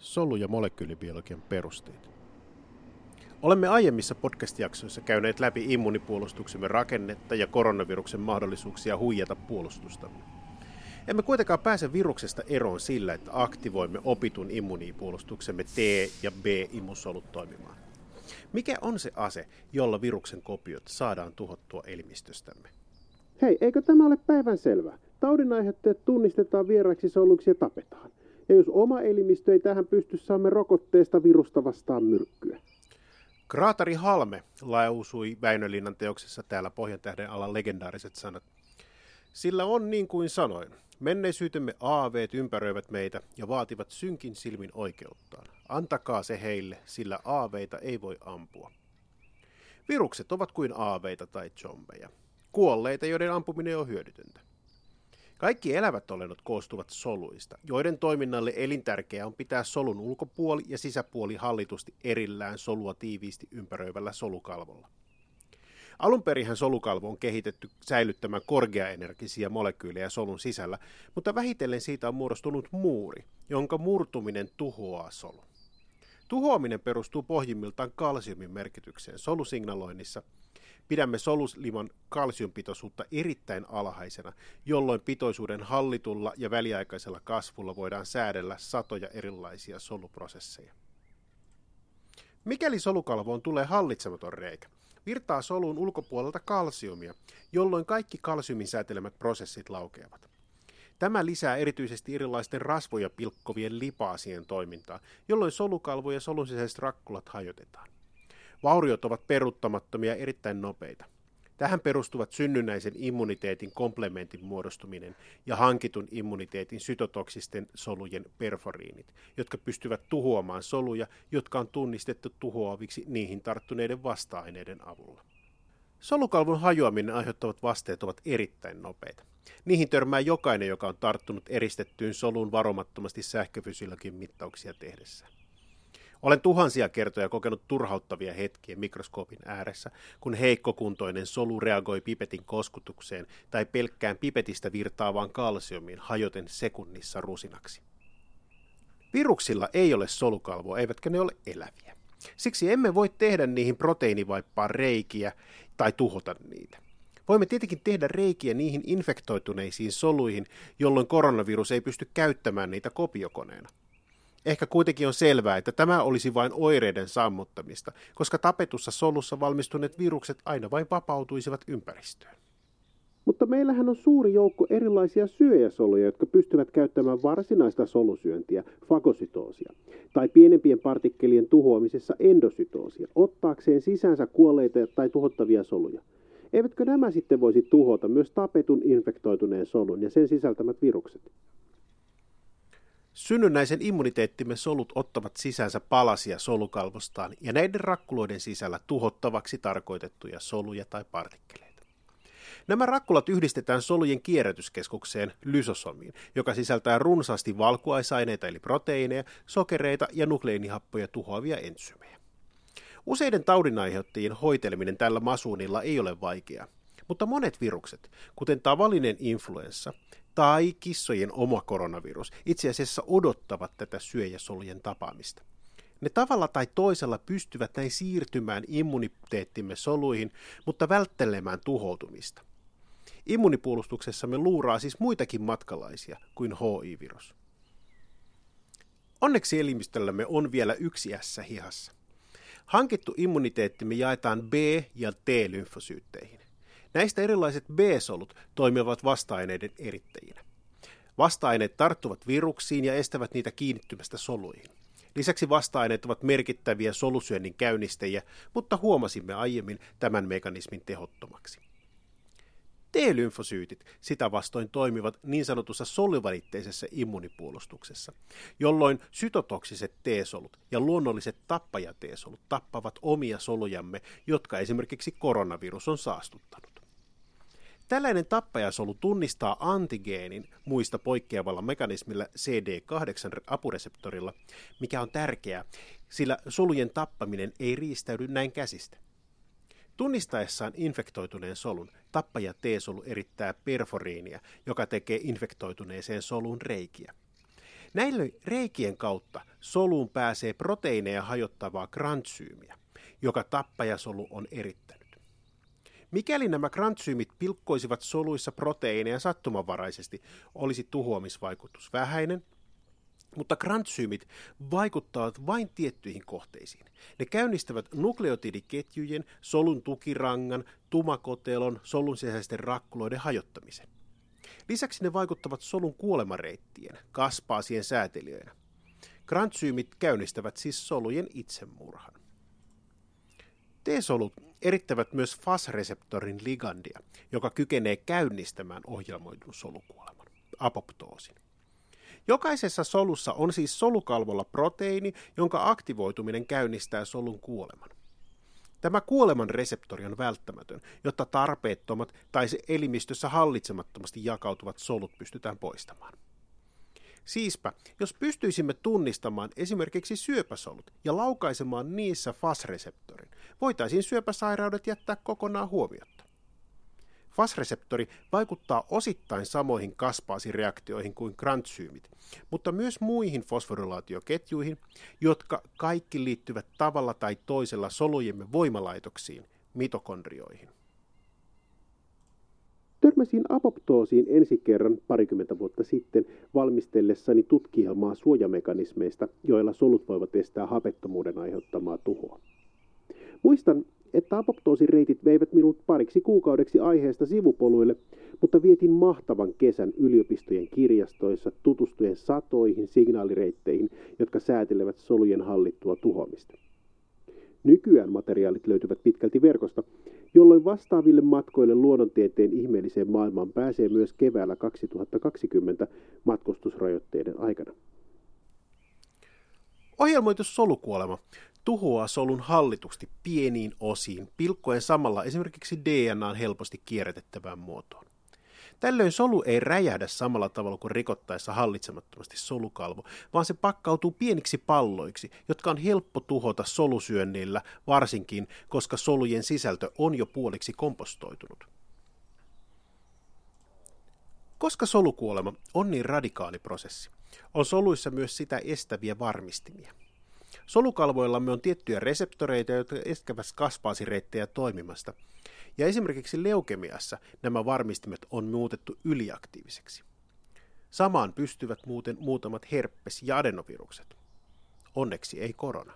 solu- ja molekyylibiologian perusteet. Olemme aiemmissa podcast-jaksoissa käyneet läpi immunipuolustuksemme rakennetta ja koronaviruksen mahdollisuuksia huijata puolustustamme. Emme kuitenkaan pääse viruksesta eroon sillä, että aktivoimme opitun immunipuolustuksemme T- ja B-immusolut toimimaan. Mikä on se ase, jolla viruksen kopiot saadaan tuhottua elimistöstämme? Hei, eikö tämä ole päivän selvää? Taudin tunnistetaan vieraiksi soluksi ja tapetaan. Ja jos oma elimistö ei tähän pysty, saamme rokotteesta virusta vastaan myrkkyä. Kraatari Halme lausui Väinölinnan teoksessa täällä Pohjantähden alla legendaariset sanat. Sillä on niin kuin sanoin, menneisyytemme aaveet ympäröivät meitä ja vaativat synkin silmin oikeuttaan. Antakaa se heille, sillä aaveita ei voi ampua. Virukset ovat kuin aaveita tai zombeja. Kuolleita, joiden ampuminen on hyödytöntä. Kaikki elävät olennot koostuvat soluista, joiden toiminnalle elintärkeää on pitää solun ulkopuoli ja sisäpuoli hallitusti erillään solua tiiviisti ympäröivällä solukalvolla. Alunperinhän solukalvo on kehitetty säilyttämään korkeaenergisiä molekyylejä solun sisällä, mutta vähitellen siitä on muodostunut muuri, jonka murtuminen tuhoaa solun. Tuhoaminen perustuu pohjimmiltaan kalsiumin merkitykseen solusignaloinnissa – Pidämme solusliman kalsiumpitoisuutta erittäin alhaisena, jolloin pitoisuuden hallitulla ja väliaikaisella kasvulla voidaan säädellä satoja erilaisia soluprosesseja. Mikäli solukalvoon tulee hallitsematon reikä, virtaa soluun ulkopuolelta kalsiumia, jolloin kaikki kalsiumin säätelemät prosessit laukeavat. Tämä lisää erityisesti erilaisten rasvoja pilkkovien lipaasien toimintaa, jolloin solukalvo ja solun sisäiset rakkulat hajotetaan. Vauriot ovat peruttamattomia ja erittäin nopeita. Tähän perustuvat synnynnäisen immuniteetin komplementin muodostuminen ja hankitun immuniteetin sytotoksisten solujen perforiinit, jotka pystyvät tuhoamaan soluja, jotka on tunnistettu tuhoaviksi niihin tarttuneiden vasta-aineiden avulla. Solukalvon hajoaminen aiheuttavat vasteet ovat erittäin nopeita. Niihin törmää jokainen, joka on tarttunut eristettyyn soluun varomattomasti sähköfysiologian mittauksia tehdessään. Olen tuhansia kertoja kokenut turhauttavia hetkiä mikroskoopin ääressä, kun heikkokuntoinen solu reagoi pipetin koskutukseen tai pelkkään pipetistä virtaavaan kalsiumiin hajoten sekunnissa rusinaksi. Viruksilla ei ole solukalvoa, eivätkä ne ole eläviä. Siksi emme voi tehdä niihin proteiinivaippaan reikiä tai tuhota niitä. Voimme tietenkin tehdä reikiä niihin infektoituneisiin soluihin, jolloin koronavirus ei pysty käyttämään niitä kopiokoneena. Ehkä kuitenkin on selvää, että tämä olisi vain oireiden sammuttamista, koska tapetussa solussa valmistuneet virukset aina vain vapautuisivat ympäristöön. Mutta meillähän on suuri joukko erilaisia syöjäsoluja, jotka pystyvät käyttämään varsinaista solusyöntiä, fagositoosia, tai pienempien partikkelien tuhoamisessa endosytoosia, ottaakseen sisäänsä kuolleita tai tuhottavia soluja. Eivätkö nämä sitten voisi tuhota myös tapetun infektoituneen solun ja sen sisältämät virukset? Synnynnäisen immuniteettimme solut ottavat sisäänsä palasia solukalvostaan ja näiden rakkuloiden sisällä tuhottavaksi tarkoitettuja soluja tai partikkeleita. Nämä rakkulat yhdistetään solujen kierrätyskeskukseen lysosomiin, joka sisältää runsaasti valkuaisaineita eli proteiineja, sokereita ja nukleeinihappoja tuhoavia entsymejä. Useiden taudinaiheuttajien hoiteleminen tällä masuunilla ei ole vaikeaa, mutta monet virukset, kuten tavallinen influenssa, tai kissojen oma koronavirus itse asiassa odottavat tätä syöjäsolujen tapaamista. Ne tavalla tai toisella pystyvät näin siirtymään immuniteettimme soluihin, mutta välttelemään tuhoutumista. Immunipuolustuksessamme luuraa siis muitakin matkalaisia kuin HI-virus. Onneksi elimistöllämme on vielä yksi ässä hihassa. Hankittu immuniteettimme jaetaan B- ja T-lymfosyytteihin. Näistä erilaiset B-solut toimivat vasta-aineiden erittäjinä. Vasta-aineet tarttuvat viruksiin ja estävät niitä kiinnittymästä soluihin. Lisäksi vasta-aineet ovat merkittäviä solusyönnin käynnistäjiä, mutta huomasimme aiemmin tämän mekanismin tehottomaksi. T-lymfosyytit sitä vastoin toimivat niin sanotussa solivalitteisessa immunipuolustuksessa, jolloin sytotoksiset T-solut ja luonnolliset tappaja-T-solut tappavat omia solujamme, jotka esimerkiksi koronavirus on saastuttanut. Tällainen tappajasolu tunnistaa antigeenin muista poikkeavalla mekanismilla CD8-apureseptorilla, mikä on tärkeää, sillä solujen tappaminen ei riistäydy näin käsistä. Tunnistaessaan infektoituneen solun, tappaja T-solu erittää perforiinia, joka tekee infektoituneeseen soluun reikiä. Näille reikien kautta soluun pääsee proteiineja hajottavaa grantsyymiä, joka tappajasolu on erittänyt. Mikäli nämä grantsyymit pilkkoisivat soluissa proteiineja sattumanvaraisesti, olisi tuhoamisvaikutus vähäinen, mutta grantsyymit vaikuttavat vain tiettyihin kohteisiin. Ne käynnistävät nukleotidiketjujen, solun tukirangan, tumakotelon, solun sisäisten rakkuloiden hajottamisen. Lisäksi ne vaikuttavat solun kuolemareittien, kaspaasien säätelijöinä. Grantsyymit käynnistävät siis solujen itsemurhan. T-solut erittävät myös FAS-reseptorin ligandia, joka kykenee käynnistämään ohjelmoidun solukuoleman, apoptoosin. Jokaisessa solussa on siis solukalvolla proteiini, jonka aktivoituminen käynnistää solun kuoleman. Tämä kuoleman reseptori on välttämätön, jotta tarpeettomat tai se elimistössä hallitsemattomasti jakautuvat solut pystytään poistamaan. Siispä, jos pystyisimme tunnistamaan esimerkiksi syöpäsolut ja laukaisemaan niissä FAS-reseptorin, voitaisiin syöpäsairaudet jättää kokonaan huomiotta. FAS-reseptori vaikuttaa osittain samoihin kaspaasireaktioihin kuin grantsyymit, mutta myös muihin fosforilaatioketjuihin, jotka kaikki liittyvät tavalla tai toisella solujemme voimalaitoksiin, mitokondrioihin. Törmäsin apoptoosiin ensi kerran parikymmentä vuotta sitten valmistellessani tutkielmaa suojamekanismeista, joilla solut voivat estää hapettomuuden aiheuttamaa tuhoa. Muistan, että apoptoosireitit veivät minut pariksi kuukaudeksi aiheesta sivupoluille, mutta vietin mahtavan kesän yliopistojen kirjastoissa tutustuen satoihin signaalireitteihin, jotka säätelevät solujen hallittua tuhoamista. Nykyään materiaalit löytyvät pitkälti verkosta, jolloin vastaaville matkoille luonnontieteen ihmeelliseen maailmaan pääsee myös keväällä 2020 matkustusrajoitteiden aikana. Ohjelmoitus solukuolema tuhoaa solun hallitusti pieniin osiin, pilkkoen samalla esimerkiksi DNAn helposti kierrätettävään muotoon. Tällöin solu ei räjähdä samalla tavalla kuin rikottaessa hallitsemattomasti solukalvo, vaan se pakkautuu pieniksi palloiksi, jotka on helppo tuhota solusyönnillä, varsinkin koska solujen sisältö on jo puoliksi kompostoitunut. Koska solukuolema on niin radikaali prosessi, on soluissa myös sitä estäviä varmistimia. Solukalvoillamme on tiettyjä reseptoreita, jotka estävät kaspaasireittejä toimimasta – ja esimerkiksi leukemiassa nämä varmistimet on muutettu yliaktiiviseksi. Samaan pystyvät muuten muutamat herpes- ja adenovirukset. Onneksi ei korona.